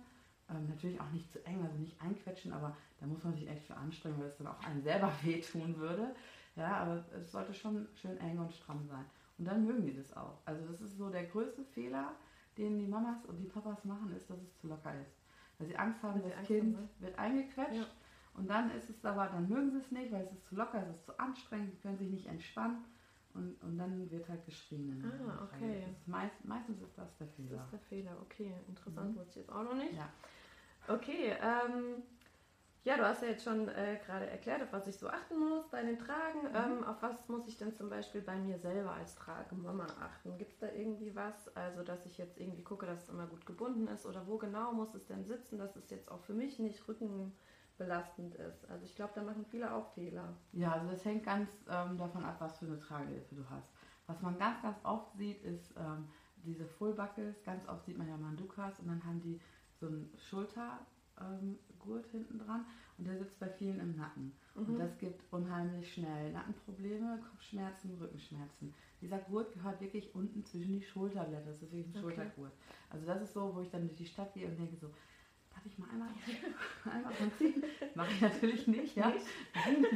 Speaker 3: Ähm, natürlich auch nicht zu eng, also nicht einquetschen, aber da muss man sich echt für anstrengen, weil es dann auch einem selber wehtun würde. Ja, aber es sollte schon schön eng und stramm sein. Und dann mögen die das auch. Also das ist so der größte Fehler, den die Mamas und die Papas machen, ist, dass es zu locker ist. Weil sie Angst haben, das Kind haben, ne? wird eingequetscht. Ja. Und dann ist es aber, dann mögen sie es nicht, weil es ist zu locker, es ist zu anstrengend, sie können sich nicht entspannen. Und, und dann wird halt geschrien.
Speaker 2: Ah, okay.
Speaker 3: Ist meist, meistens ist das der Fehler.
Speaker 2: Das ist der Fehler, okay. Interessant, mhm. wusste ich jetzt auch noch nicht.
Speaker 3: Ja.
Speaker 2: Okay, ähm, ja, du hast ja jetzt schon äh, gerade erklärt, auf was ich so achten muss bei den Tragen. Mhm. Ähm, auf was muss ich denn zum Beispiel bei mir selber als Tragemama achten? Gibt es da irgendwie was? Also, dass ich jetzt irgendwie gucke, dass es immer gut gebunden ist oder wo genau muss es denn sitzen, dass es jetzt auch für mich nicht rückenbelastend ist? Also, ich glaube, da machen viele auch Fehler.
Speaker 3: Ja, also das hängt ganz ähm, davon ab, was für eine Tragehilfe du hast. Was man ganz, ganz oft sieht, ist ähm, diese Fullbuckles. Ganz oft sieht man ja Mandukas und dann haben die so einen Schultergurt ähm, hinten dran und der sitzt bei vielen im Nacken. Mhm. Und das gibt unheimlich schnell Nackenprobleme, Kopfschmerzen, Rückenschmerzen. Dieser Gurt gehört wirklich unten zwischen die Schulterblätter. Das ist wirklich ein okay. Schultergurt. Also das ist so, wo ich dann durch die Stadt gehe und denke so, darf ich mal einmal, einmal dran ziehen? Mache ich natürlich nicht, ja.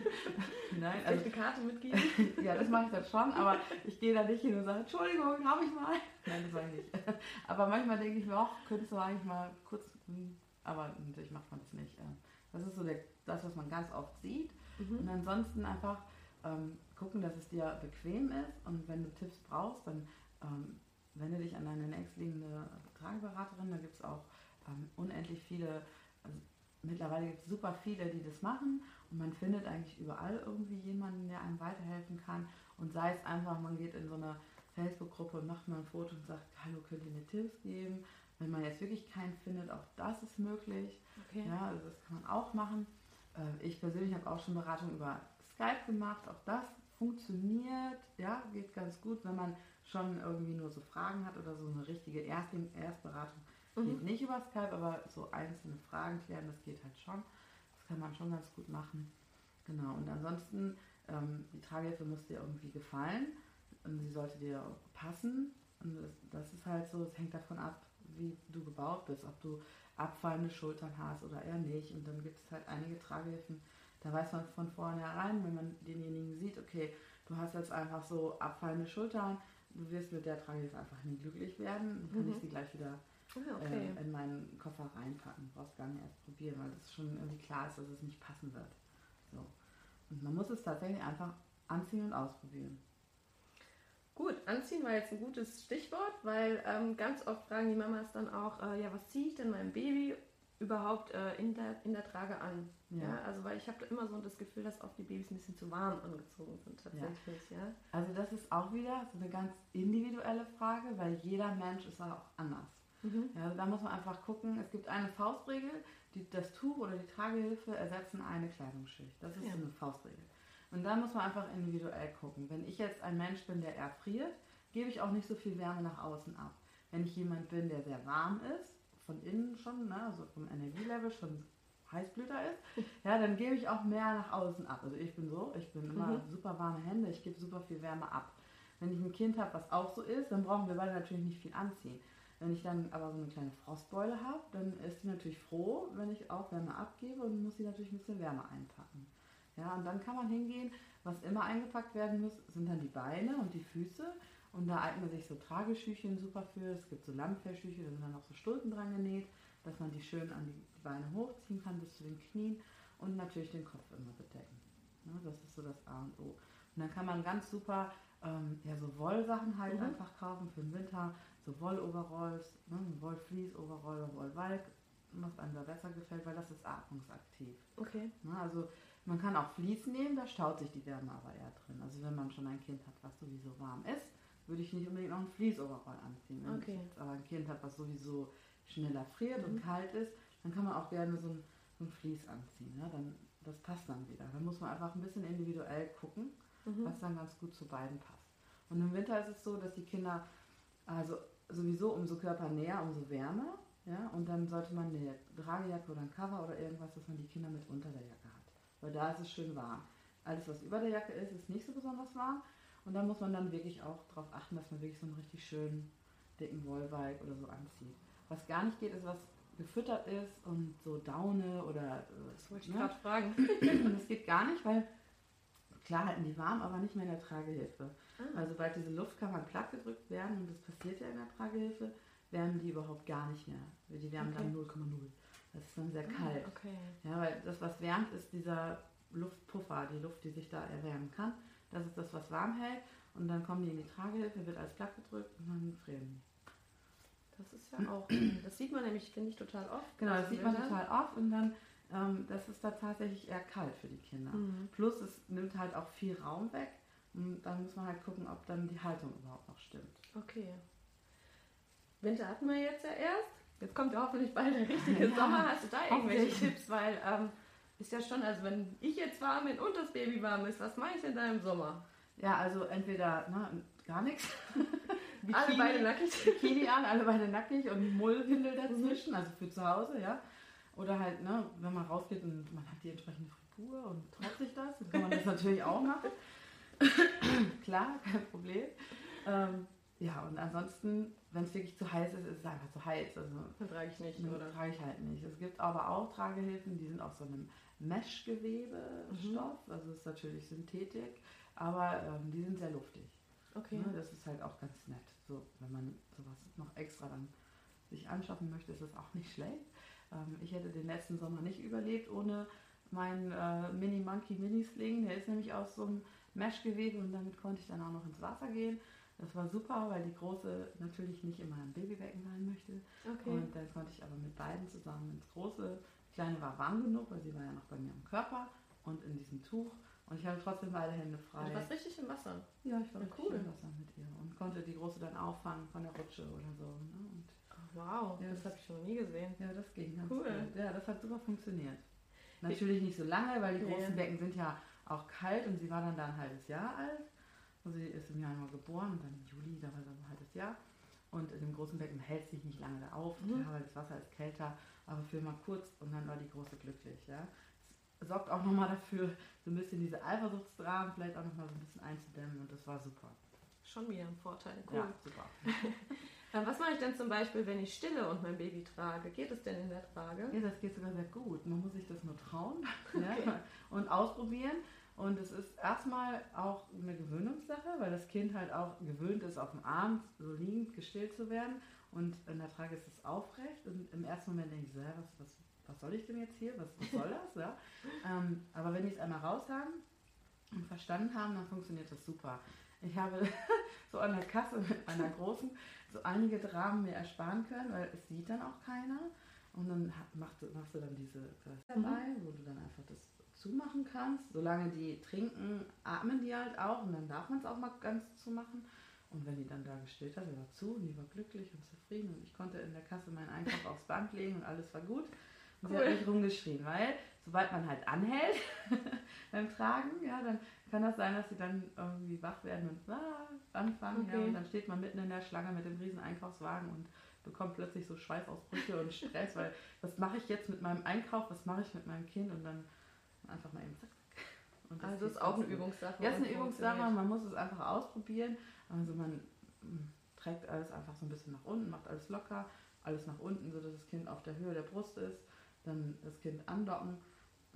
Speaker 2: Nein, also eine Karte mitgeben.
Speaker 3: ja, das mache ich dann schon, aber ich gehe da nicht hin und sage, Entschuldigung, habe ich mal. Nein, das mache ich nicht. Aber manchmal denke ich mir auch, könntest du eigentlich mal kurz, aber natürlich macht man das nicht. Das ist so der, das, was man ganz oft sieht. Mhm. Und ansonsten einfach ähm, gucken, dass es dir bequem ist. Und wenn du Tipps brauchst, dann ähm, wende dich an deine nächstliegende Trageberaterin. Da gibt es auch ähm, unendlich viele, also mittlerweile gibt es super viele, die das machen und man findet eigentlich überall irgendwie jemanden, der einem weiterhelfen kann und sei es einfach, man geht in so eine Facebook-Gruppe und macht mal ein Foto und sagt, hallo, könnt ihr mir Tipps geben? Wenn man jetzt wirklich keinen findet, auch das ist möglich.
Speaker 2: Okay.
Speaker 3: Ja, also das kann man auch machen. Äh, ich persönlich habe auch schon Beratung über Skype gemacht, auch das funktioniert, ja, geht ganz gut, wenn man schon irgendwie nur so Fragen hat oder so eine richtige Erstberatung Mhm. Geht nicht über Skype, aber so einzelne Fragen klären, das geht halt schon. Das kann man schon ganz gut machen. Genau, und ansonsten, ähm, die Tragehilfe muss dir irgendwie gefallen und sie sollte dir passen. Und das, das ist halt so, es hängt davon ab, wie du gebaut bist, ob du abfallende Schultern hast oder eher nicht. Und dann gibt es halt einige Tragehilfen, da weiß man von vornherein, wenn man denjenigen sieht, okay, du hast jetzt einfach so abfallende Schultern, du wirst mit der Tragehilfe einfach nie glücklich werden, dann kann mhm. ich sie gleich wieder
Speaker 2: ah, okay.
Speaker 3: äh, in meinen Koffer reinpacken. Brauchst gar nicht erst probieren, weil das schon irgendwie klar ist, dass es nicht passen wird. So. Und man muss es tatsächlich einfach anziehen und ausprobieren.
Speaker 2: Gut, anziehen war jetzt ein gutes Stichwort, weil ähm, ganz oft fragen die Mamas dann auch, äh, ja, was ziehe ich denn meinem Baby überhaupt äh, in, der, in der Trage an? Ja. ja also weil ich habe immer so das Gefühl, dass oft die Babys ein bisschen zu warm angezogen sind tatsächlich. Ja. ja.
Speaker 3: Also das ist auch wieder so eine ganz individuelle Frage, weil jeder Mensch ist auch anders. Mhm. Ja, also da muss man einfach gucken, es gibt eine Faustregel, die, das Tuch oder die Tragehilfe ersetzen eine Kleidungsschicht. Das ist ja. so eine Faustregel. Und da muss man einfach individuell gucken. Wenn ich jetzt ein Mensch bin, der erfriert, gebe ich auch nicht so viel Wärme nach außen ab. Wenn ich jemand bin, der sehr warm ist, von innen schon, ne, also vom Energielevel schon Heißblüter ist, ja, dann gebe ich auch mehr nach außen ab. Also ich bin so, ich bin immer mhm. super warme Hände, ich gebe super viel Wärme ab. Wenn ich ein Kind habe, was auch so ist, dann brauchen wir beide natürlich nicht viel anziehen. Wenn ich dann aber so eine kleine Frostbeule habe, dann ist sie natürlich froh, wenn ich auch Wärme abgebe und muss sie natürlich ein bisschen Wärme einpacken. Ja, und dann kann man hingehen, Was immer eingepackt werden muss, sind dann die Beine und die Füße. Und da eignen sich so Trageschüchen super für. Es gibt so Lammfellschüche, da sind dann auch so Stulpen dran genäht, dass man die schön an die Beine hochziehen kann bis zu den Knien und natürlich den Kopf immer bedecken. Ne, das ist so das A und O. Und dann kann man ganz super ähm, ja, so Wollsachen halt mhm. einfach kaufen für den Winter. So Wolloveralls, ne, Wollfleece-Overall oder Wollwalk, was einem da besser gefällt, weil das ist atmungsaktiv.
Speaker 2: Okay.
Speaker 3: Ne, also man kann auch Vlies nehmen, da staut sich die Wärme aber eher drin. Also wenn man schon ein Kind hat, was sowieso warm ist, würde ich nicht unbedingt noch ein Vlies-Overall anziehen. Wenn
Speaker 2: okay.
Speaker 3: jetzt aber ein Kind hat, was sowieso schneller friert mhm. und kalt ist, dann kann man auch gerne so ein, so ein Vlies anziehen. Ne? Dann, das passt dann wieder. Dann muss man einfach ein bisschen individuell gucken, mhm. was dann ganz gut zu beiden passt. Und im Winter ist es so, dass die Kinder, also sowieso umso körpernäher, umso wärmer. Ja? Und dann sollte man eine Tragejacke oder ein Cover oder irgendwas, dass man die Kinder mit unter der Jacke hat. Weil da ist es schön warm. Alles, was über der Jacke ist, ist nicht so besonders warm. Und da muss man dann wirklich auch darauf achten, dass man wirklich so einen richtig schönen dicken Wollweig oder so anzieht. Was gar nicht geht, ist was gefüttert ist und so Daune oder.
Speaker 2: Äh, das wollte ich ne? gerade fragen.
Speaker 3: das geht gar nicht, weil klar halten die warm, aber nicht mehr in der Tragehilfe. Ah. Weil sobald diese Luftkammern plattgedrückt werden, und das passiert ja in der Tragehilfe, wärmen die überhaupt gar nicht mehr. Die wärmen okay. dann 0,0. Das ist dann sehr ah, kalt.
Speaker 2: okay.
Speaker 3: Ja, weil das, was wärmt, ist dieser Luftpuffer, die Luft, die sich da erwärmen kann. Das ist das, was warm hält. Und dann kommen die in die Tragehilfe, wird alles platt gedrückt und dann frieren die.
Speaker 2: Das ist ja auch, das sieht man nämlich, finde ich, total oft.
Speaker 3: Genau, das sieht man total oft und dann, ähm, das ist da tatsächlich eher kalt für die Kinder. Mhm. Plus es nimmt halt auch viel Raum weg und dann muss man halt gucken, ob dann die Haltung überhaupt noch stimmt.
Speaker 2: Okay. Winter hatten wir jetzt ja erst. Jetzt kommt ja hoffentlich bald der richtige ja, Sommer. Hast du da irgendwelche Tipps? Weil ähm, ist ja schon, also wenn ich jetzt warm bin und das Baby warm ist, was mache ich denn da im Sommer?
Speaker 3: Ja, also entweder na, ne, gar nichts.
Speaker 2: Bikini, alle beide nackig.
Speaker 3: Bikini an, alle beide nackig und Mullwindel dazwischen, mhm. also für zu Hause, ja. Oder halt, ne, wenn man rausgeht und man hat die entsprechende Figur und traut sich das, dann kann man das natürlich auch machen. Klar, kein Problem. Ähm, ja, und ansonsten, wenn es wirklich zu heiß ist, ist es einfach zu heiß. Also,
Speaker 2: dann trage ich nicht, oder?
Speaker 3: Trage ich halt nicht. Es gibt aber auch Tragehilfen, die sind aus so einem Meshgewebe-Stoff, mhm. also ist natürlich Synthetik, aber ähm, die sind sehr luftig.
Speaker 2: Okay.
Speaker 3: Ne, das ist halt auch ganz nett. So, wenn man sowas noch extra dann sich anschaffen möchte, ist das auch nicht schlecht. Ähm, ich hätte den letzten Sommer nicht überlebt ohne meinen äh, Mini Monkey Mini Sling. Der ist nämlich aus so einem Meshgewebe und damit konnte ich dann auch noch ins Wasser gehen. Das war super, weil die große natürlich nicht in meinem Babybecken sein möchte.
Speaker 2: Okay.
Speaker 3: Und dann konnte ich aber mit beiden zusammen ins große. Kleine war warm genug, weil sie war ja noch bei mir am Körper und in diesem Tuch. Und ich hatte trotzdem beide Hände frei.
Speaker 2: Du warst richtig im Wasser.
Speaker 3: Ja, ich war ja, cool. im Wasser mit ihr und konnte die große dann auffangen von der Rutsche oder so. Ne? Und
Speaker 2: wow, ja, das, das habe ich noch nie gesehen.
Speaker 3: Ja, das ging ganz cool. Gut. Ja, das hat super funktioniert. Natürlich nicht so lange, weil die großen Becken sind ja auch kalt und sie war dann da ein halbes Jahr alt. Also sie ist im Januar geboren und dann im Juli, da war sie ein halbes Jahr. Und in dem großen Becken hält sich nicht lange da auf, mhm. ja, weil das Wasser ist kälter, aber für mal kurz und dann war die große glücklich. Ja. Es sorgt auch nochmal dafür, so ein bisschen diese Eifersuchtsdramen vielleicht auch nochmal so ein bisschen einzudämmen und das war super.
Speaker 2: Schon wieder ein Vorteil,
Speaker 3: cool. Ja, super.
Speaker 2: Was mache ich denn zum Beispiel, wenn ich stille und mein Baby trage? Geht es denn in der Trage?
Speaker 3: Ja, das geht sogar sehr gut. Man muss sich das nur trauen okay. ja, und ausprobieren. Und es ist erstmal auch eine Gewöhnungssache, weil das Kind halt auch gewöhnt ist, auf dem Arm so liegend gestillt zu werden. Und in der Trage ist es aufrecht. Und im ersten Moment denke ich so, ja, was, was, was soll ich denn jetzt hier? Was, was soll das? ja? Ähm, aber wenn die es einmal raus haben und verstanden haben, dann funktioniert das super. Ich habe so an der Kasse mit einer großen so einige Dramen mir ersparen können, weil es sieht dann auch keiner. Und dann machst du, machst du dann diese dabei, mhm. wo du dann einfach das zumachen kannst. Solange die trinken, atmen die halt auch und dann darf man es auch mal ganz zumachen. Und wenn die dann da gestillt hat, die war zu und die war glücklich und zufrieden und ich konnte in der Kasse meinen Einkauf aufs Band legen und alles war gut. Und cool. sie hat nicht rumgeschrien, weil sobald man halt anhält beim Tragen, ja, dann kann das sein, dass sie dann irgendwie wach werden und ah, anfangen. Okay. Ja, und dann steht man mitten in der Schlange mit dem riesen Einkaufswagen und bekommt plötzlich so Schweißausbrüche und Stress, weil was mache ich jetzt mit meinem Einkauf, was mache ich mit meinem Kind und dann einfach mal eben zack,
Speaker 2: zack. also ist auch eine Übungssache.
Speaker 3: Ja, ist eine Übungssache, man muss es einfach ausprobieren. Also man hm, trägt alles einfach so ein bisschen nach unten, macht alles locker, alles nach unten, sodass das Kind auf der Höhe der Brust ist, dann das Kind andocken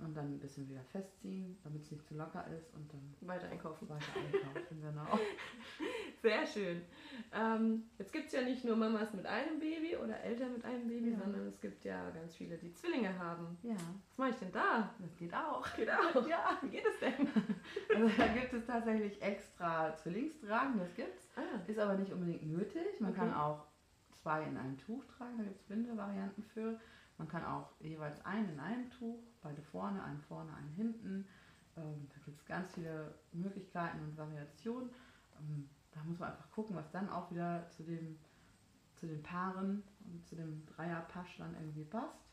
Speaker 3: und dann ein bisschen wieder festziehen, damit es nicht zu locker ist und dann
Speaker 2: weiter einkaufen.
Speaker 3: Weiter einkaufen, genau.
Speaker 2: Sehr schön. Ähm, jetzt gibt es ja nicht nur Mamas mit einem Baby oder Eltern mit einem Baby, ja. sondern es gibt ja ganz viele, die Zwillinge haben.
Speaker 3: Ja.
Speaker 2: Was mache ich denn da?
Speaker 3: Das geht auch.
Speaker 2: Geht auch. Ja. Wie geht es denn?
Speaker 3: Also da gibt es tatsächlich extra Zwillingstragen, das gibt's. Ah. Ist aber nicht unbedingt nötig. Man okay. kann auch zwei in einem Tuch tragen, da gibt es Winde-Varianten für. Man kann auch jeweils einen in einem Tuch, beide vorne, einen vorne, einen hinten. Ähm, da gibt es ganz viele Möglichkeiten und Variationen. Ähm, da muss man einfach gucken, was dann auch wieder zu, dem, zu den Paaren und zu dem Dreierpasch dann irgendwie passt.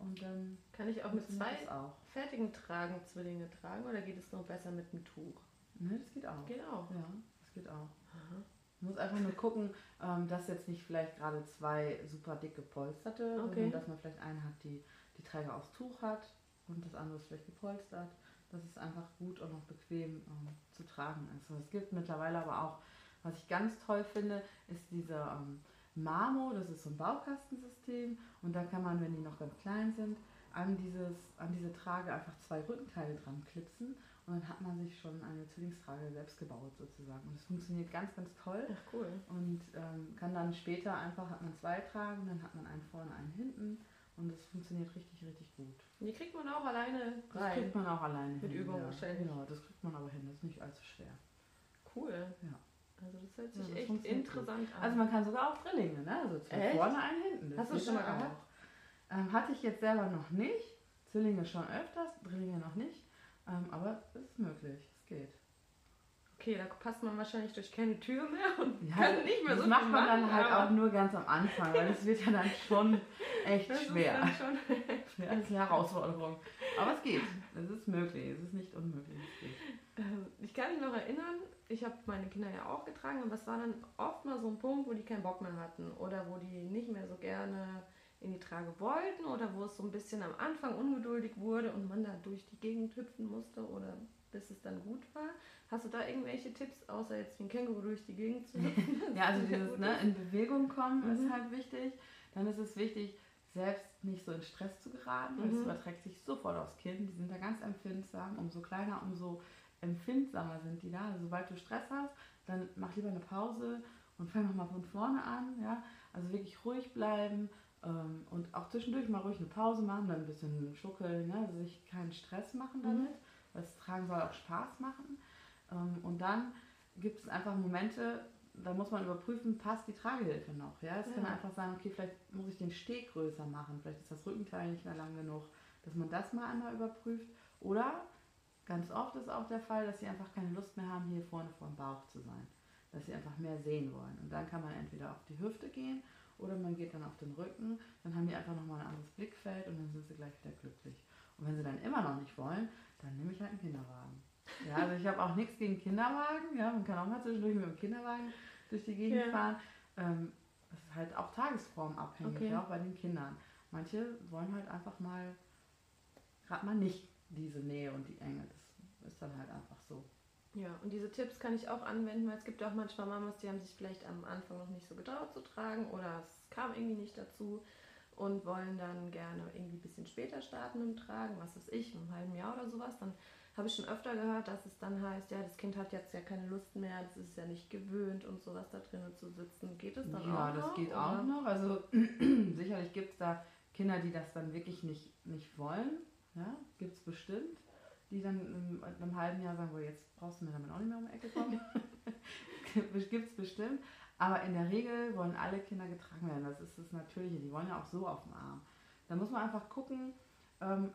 Speaker 3: Und dann
Speaker 2: kann ich auch mit zwei auch. fertigen Tragen Zwillinge tragen oder geht es nur besser mit einem Tuch?
Speaker 3: Ne, das geht auch.
Speaker 2: Geht auch.
Speaker 3: Ja, das geht auch. Aha. Man muss einfach nur gucken, ähm, dass jetzt nicht vielleicht gerade zwei super dicke Polsterte, okay. sondern dass man vielleicht eine hat, die die Träger aus Tuch hat und das andere ist vielleicht gepolstert dass es einfach gut und auch bequem ähm, zu tragen ist. Und es gibt mittlerweile aber auch, was ich ganz toll finde, ist dieser ähm, Marmo, das ist so ein Baukastensystem und da kann man, wenn die noch ganz klein sind, an, dieses, an diese Trage einfach zwei Rückenteile dran klipsen und dann hat man sich schon eine Zwillingstrage selbst gebaut sozusagen. Und es funktioniert ganz, ganz toll.
Speaker 2: Ach, cool.
Speaker 3: Und ähm, kann dann später einfach, hat man zwei Tragen, dann hat man einen vorne, einen hinten und es funktioniert richtig, richtig gut.
Speaker 2: Die kriegt man auch alleine rein.
Speaker 3: Das kriegt man auch alleine
Speaker 2: Mit hin. Übung
Speaker 3: ja.
Speaker 2: wahrscheinlich.
Speaker 3: Ja, das kriegt man aber hin. Das ist nicht allzu schwer.
Speaker 2: Cool.
Speaker 3: Ja.
Speaker 2: Also das hört sich ja, das echt interessant
Speaker 3: an. Also man kann sogar auch Drillinge, ne? Also zwei vorne, einen hinten.
Speaker 2: Das Hast du schon mal gehabt?
Speaker 3: Ähm, hatte ich jetzt selber noch nicht. Zwillinge schon öfters, Drillinge noch nicht. Ähm, aber es ist möglich. Es geht
Speaker 2: okay, da passt man wahrscheinlich durch keine Tür mehr und
Speaker 3: ja, kann nicht mehr das so macht man machen, dann halt auch nur ganz am Anfang, weil es wird ja dann schon echt
Speaker 2: das
Speaker 3: schwer.
Speaker 2: Ist dann schon
Speaker 3: ja, das ist eine Herausforderung. Aber es geht. Es ist möglich. Es ist nicht unmöglich.
Speaker 2: Ähm, ich kann mich noch erinnern, ich habe meine Kinder ja auch getragen, aber es war dann oft mal so ein Punkt, wo die keinen Bock mehr hatten oder wo die nicht mehr so gerne in die Trage wollten oder wo es so ein bisschen am Anfang ungeduldig wurde und man da durch die Gegend hüpfen musste oder bis es dann gut war. Hast du da irgendwelche Tipps, außer jetzt wie ein Känguru durch die Gegend zu hüpfen?
Speaker 3: ja, also dieses ne, in Bewegung kommen mhm. ist halt wichtig. Dann ist es wichtig, selbst nicht so in Stress zu geraten, weil mhm. überträgt sich sofort aufs Kind. Die sind da ganz empfindsam. Umso kleiner, umso empfindsamer sind die da. Also sobald du Stress hast, dann mach lieber eine Pause und fang nochmal von vorne an. Ja? Also wirklich ruhig bleiben ähm, und auch zwischendurch mal ruhig eine Pause machen, dann ein bisschen schuckeln, ne? also sich keinen Stress machen damit. Mhm. Das Tragen soll auch Spaß machen. Ähm, und dann gibt es einfach Momente, da muss man überprüfen, passt die Tragehilfe noch. Ja? Es ja. kann einfach sein, okay, vielleicht muss ich den Steg größer machen, vielleicht ist das Rückenteil nicht mehr lang genug, dass man das mal einmal überprüft. Oder ganz oft ist auch der Fall, dass sie einfach keine Lust mehr haben, hier vorne vor dem Bauch zu sein. Dass sie einfach mehr sehen wollen. Und dann kann man entweder auf die Hüfte gehen oder man geht dann auf den Rücken. Dann haben die einfach nochmal ein anderes Blickfeld und dann sind sie gleich wieder glücklich. Und wenn sie dann immer noch nicht wollen, dann nehme ich halt einen Kinderwagen. Ja, also ich habe auch nichts gegen Kinderwagen. Ja, man kann auch mal zwischendurch mit dem Kinderwagen durch die Gegend ja. fahren. Ähm, das ist halt auch tagesformabhängig, okay. ja, auch bei den Kindern. Manche wollen halt einfach mal gerade mal nicht diese Nähe und die Enge. Das ist dann halt einfach so.
Speaker 2: Ja, und diese Tipps kann ich auch anwenden, weil es gibt auch manchmal Mamas, die haben sich vielleicht am Anfang noch nicht so getraut zu tragen oder es kam irgendwie nicht dazu und wollen dann gerne irgendwie ein bisschen später starten dem Tragen, was weiß ich, im halben Jahr oder sowas. Dann habe ich schon öfter gehört, dass es dann heißt, ja, das Kind hat jetzt ja keine Lust mehr, das ist ja nicht gewöhnt und sowas da drinnen zu sitzen. Geht es dann
Speaker 3: ja,
Speaker 2: auch
Speaker 3: noch? Ja, das geht
Speaker 2: oder?
Speaker 3: auch noch. Also sicherlich gibt es da Kinder, die das dann wirklich nicht, nicht wollen. Ja, gibt es bestimmt. Die dann in einem halben Jahr sagen, wo jetzt brauchst du mir damit auch nicht mehr um die Ecke kommen. gibt es bestimmt. Aber in der Regel wollen alle Kinder getragen werden. Das ist das Natürliche. Die wollen ja auch so auf dem Arm. Da muss man einfach gucken, ähm,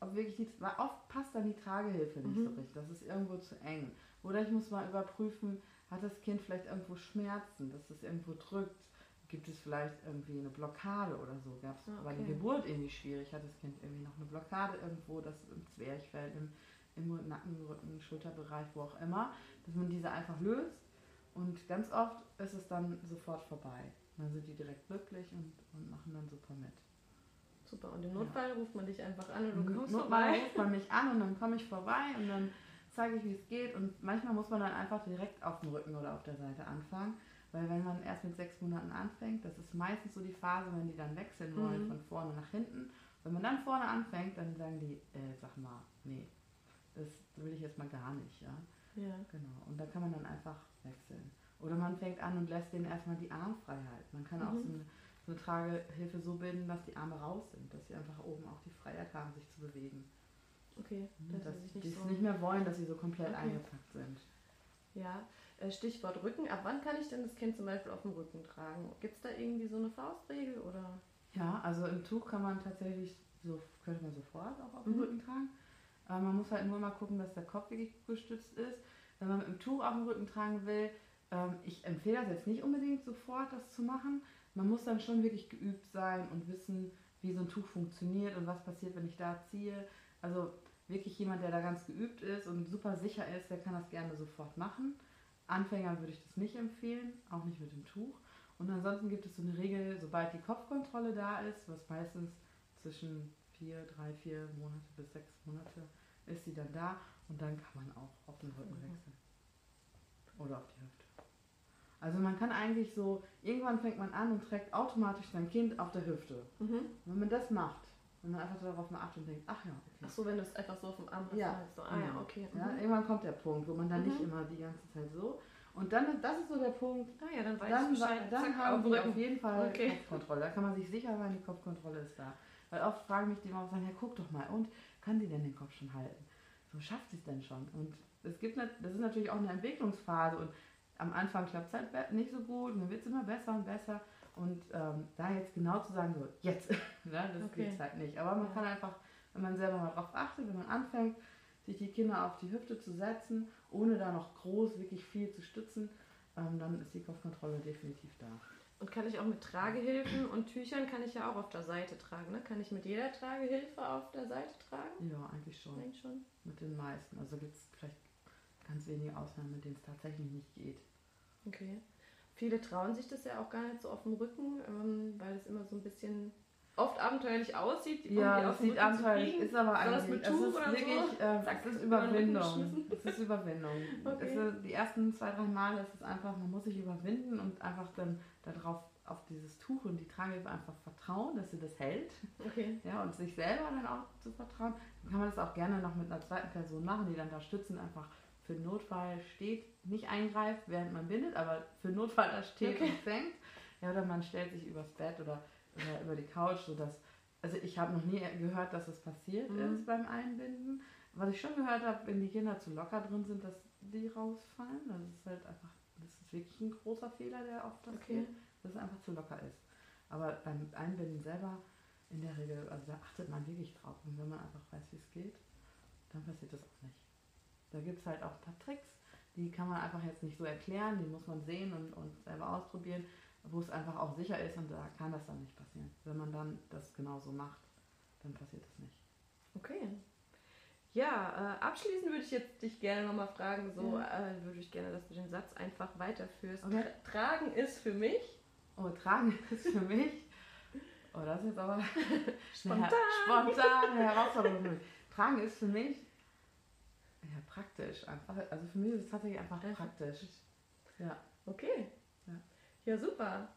Speaker 3: ob wirklich die, weil oft passt dann die Tragehilfe nicht mhm. so richtig, das ist irgendwo zu eng. Oder ich muss mal überprüfen, hat das Kind vielleicht irgendwo Schmerzen, dass es irgendwo drückt, gibt es vielleicht irgendwie eine Blockade oder so, gab es, okay. war die Geburt irgendwie schwierig, hat das Kind irgendwie noch eine Blockade irgendwo, das im Zwerchfell, im, im Nacken, Rücken, Schulterbereich, wo auch immer, dass man diese einfach löst und ganz oft ist es dann sofort vorbei. Dann sind die direkt glücklich und, und machen dann super mit.
Speaker 2: Super. Und im Notfall ja. ruft man dich einfach an und du kommst
Speaker 3: Notfall vorbei. ruft man mich an und dann komme ich vorbei und dann zeige ich, wie es geht. Und manchmal muss man dann einfach direkt auf dem Rücken oder auf der Seite anfangen. Weil wenn man erst mit sechs Monaten anfängt, das ist meistens so die Phase, wenn die dann wechseln wollen mhm. von vorne nach hinten. Wenn man dann vorne anfängt, dann sagen die, äh, sag mal, nee, das will ich jetzt mal gar nicht, ja.
Speaker 2: Ja.
Speaker 3: Genau. Und da kann man dann einfach wechseln. Oder man fängt an und lässt denen erstmal die Armfreiheit. Man kann auch
Speaker 2: Mhm.
Speaker 3: so eine, so eine Tragehilfe so binden, dass die Arme raus sind, dass sie einfach oben auch die Freiheit haben, sich zu bewegen.
Speaker 2: Okay,
Speaker 3: dass
Speaker 2: dass sie nicht
Speaker 3: es
Speaker 2: so.
Speaker 3: nicht mehr wollen, dass sie so komplett
Speaker 2: Okay.
Speaker 3: eingepackt sind.
Speaker 2: Ja, Stichwort Rücken. Ab wann kann ich denn das Kind zum Beispiel auf dem Rücken tragen? Gibt es da irgendwie so eine Faustregel oder?
Speaker 3: Ja, also im Tuch kann man tatsächlich so, könnte man sofort auch auf dem
Speaker 2: Mhm.
Speaker 3: Rücken tragen. Aber man muss halt nur mal gucken, dass der Kopf wirklich gut gestützt ist. Wenn man mit dem Tuch auf dem Rücken tragen will, ähm, ich empfehle das jetzt nicht unbedingt sofort, das zu machen. Man muss dann schon wirklich geübt sein und wissen, wie so ein Tuch funktioniert und was passiert, wenn ich da ziehe. Also wirklich jemand, der da ganz geübt ist und super sicher ist, der kann das gerne sofort machen. Anfängern würde ich das nicht empfehlen, auch nicht mit dem Tuch. Und ansonsten gibt es so eine Regel, sobald die Kopfkontrolle da ist, was meistens zwischen vier, drei, vier Monate bis sechs Monate ist sie dann da und dann kann man auch auf den Rücken
Speaker 2: Mhm.
Speaker 3: wechseln. Oder auf die Hüfte. Also man kann eigentlich so, irgendwann fängt man an und trägt automatisch sein Kind auf der Hüfte.
Speaker 2: Mhm.
Speaker 3: Wenn man das macht, wenn man einfach darauf mal achtet und denkt, ach ja, okay.
Speaker 2: Ach so, wenn du es einfach so auf dem Arm hast.
Speaker 3: Ja,
Speaker 2: dann so. Ah ja,
Speaker 3: genau.
Speaker 2: okay.
Speaker 3: Ja,
Speaker 2: Mhm.
Speaker 3: irgendwann kommt der Punkt, wo man dann nicht
Speaker 2: Mhm.
Speaker 3: immer die ganze Zeit so. Und dann, das ist so der Punkt,
Speaker 2: Ah ja, dann weiß
Speaker 3: dann,
Speaker 2: ich Bescheid.
Speaker 3: dann
Speaker 2: Zack,
Speaker 3: haben
Speaker 2: Rücken.
Speaker 3: auf jeden Fall
Speaker 2: Okay.
Speaker 3: Kopfkontrolle. Da kann man sich sicher sein, die Kopfkontrolle ist da. Weil oft fragen mich die Mama und sagen, ja guck doch mal, und kann sie denn den Kopf schon halten? So schafft sie es denn schon? Und es gibt, das ist natürlich auch eine Entwicklungsphase und am Anfang klappt es halt nicht so gut und dann wird es immer besser und besser. Und ähm, da jetzt genau zu sagen, so jetzt, ne, das
Speaker 2: Okay.
Speaker 3: geht halt nicht. Aber man
Speaker 2: Ja.
Speaker 3: kann einfach, wenn man selber mal drauf achtet, wenn man anfängt, sich die Kinder auf die Hüfte zu setzen, ohne da noch groß wirklich viel zu stützen, ähm, dann ist die Kopfkontrolle definitiv da.
Speaker 2: Und kann ich auch mit Tragehilfen und Tüchern kann ich ja auch auf der Seite tragen, ne? Kann ich mit jeder Tragehilfe auf der Seite tragen?
Speaker 3: Ja, eigentlich schon.
Speaker 2: Nein, schon.
Speaker 3: Mit den meisten. Also gibt es vielleicht ganz wenige Ausnahmen, mit denen es tatsächlich nicht geht.
Speaker 2: Okay. Viele trauen sich das ja auch gar nicht so auf dem Rücken, ähm, weil es immer so ein bisschen oft abenteuerlich aussieht.
Speaker 3: Ja, das
Speaker 2: den
Speaker 3: sieht abenteuerlich,
Speaker 2: kriegen.
Speaker 3: ist aber eigentlich,
Speaker 2: mit
Speaker 3: es
Speaker 2: Tuch
Speaker 3: ist
Speaker 2: oder so?
Speaker 3: wirklich, äh,
Speaker 2: Zack,
Speaker 3: es ist Überwindung. Es ist Überwindung.
Speaker 2: Okay.
Speaker 3: Es ist, die ersten zwei, drei Male ist es einfach, man muss sich überwinden und einfach dann darauf, auf dieses Tuch und die Tragehilfe einfach vertrauen, dass sie das hält.
Speaker 2: Okay.
Speaker 3: Ja, und sich selber dann auch zu vertrauen. Dann kann man das auch gerne noch mit einer zweiten Person machen, die dann da stützen, einfach für Notfall steht, nicht eingreift, während man bindet, aber für Notfall da steht
Speaker 2: Okay.
Speaker 3: und fängt. Ja, oder man stellt sich übers Bett oder, oder über die Couch, sodass, also ich habe noch nie gehört, dass es passiert
Speaker 2: Mhm.
Speaker 3: ist beim Einbinden. Was ich schon gehört habe, wenn die Kinder zu locker drin sind, dass die rausfallen. Das ist halt einfach, das ist wirklich ein großer Fehler, der oft passiert,
Speaker 2: Okay.
Speaker 3: dass es einfach zu locker ist. Aber beim Einbinden selber in der Regel, also da achtet man wirklich drauf. Und wenn man einfach weiß, wie es geht, dann passiert das auch nicht. Da gibt es halt auch ein paar Tricks, die kann man einfach jetzt nicht so erklären, die muss man sehen und, und selber ausprobieren, wo es einfach auch sicher ist und da kann das dann nicht passieren. Wenn man dann das genauso macht, dann passiert das nicht.
Speaker 2: Okay. Ja, äh, abschließend würde ich jetzt dich gerne nochmal fragen, so
Speaker 3: Ja.
Speaker 2: äh, würde ich gerne, dass du den Satz einfach weiterführst.
Speaker 3: Okay.
Speaker 2: Tra Tragen ist für mich.
Speaker 3: Oh, tragen ist für mich. Oh, das ist jetzt aber
Speaker 2: Spontan.
Speaker 3: Spontan Herausforderung für mich. Tragen ist für mich praktisch einfach. Also für mich ist es tatsächlich einfach
Speaker 2: Einfach
Speaker 3: praktisch. Ja.
Speaker 2: Okay.
Speaker 3: Ja.
Speaker 2: Ja, super.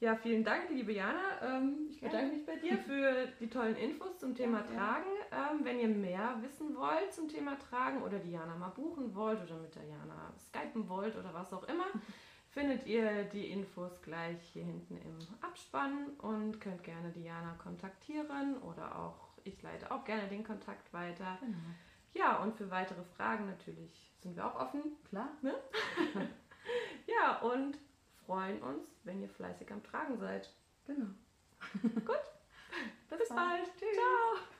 Speaker 2: Ja, vielen Dank, liebe Jana. Ähm, ich bedanke mich bei dir für die tollen Infos zum Thema
Speaker 3: Ja.
Speaker 2: Tragen. Ähm, wenn ihr mehr wissen wollt zum Thema Tragen oder die Jana mal buchen wollt oder mit der Jana skypen wollt oder was auch immer, findet ihr die Infos gleich hier hinten im Abspann und könnt gerne die Jana kontaktieren oder auch, ich leite auch gerne den Kontakt weiter.
Speaker 3: Genau.
Speaker 2: Ja, und für weitere Fragen natürlich sind wir auch offen.
Speaker 3: Klar?
Speaker 2: Ja, und freuen uns, wenn ihr fleißig am Tragen seid.
Speaker 3: Genau.
Speaker 2: Bis,
Speaker 3: bald.
Speaker 2: bald. Tschüss. Ciao.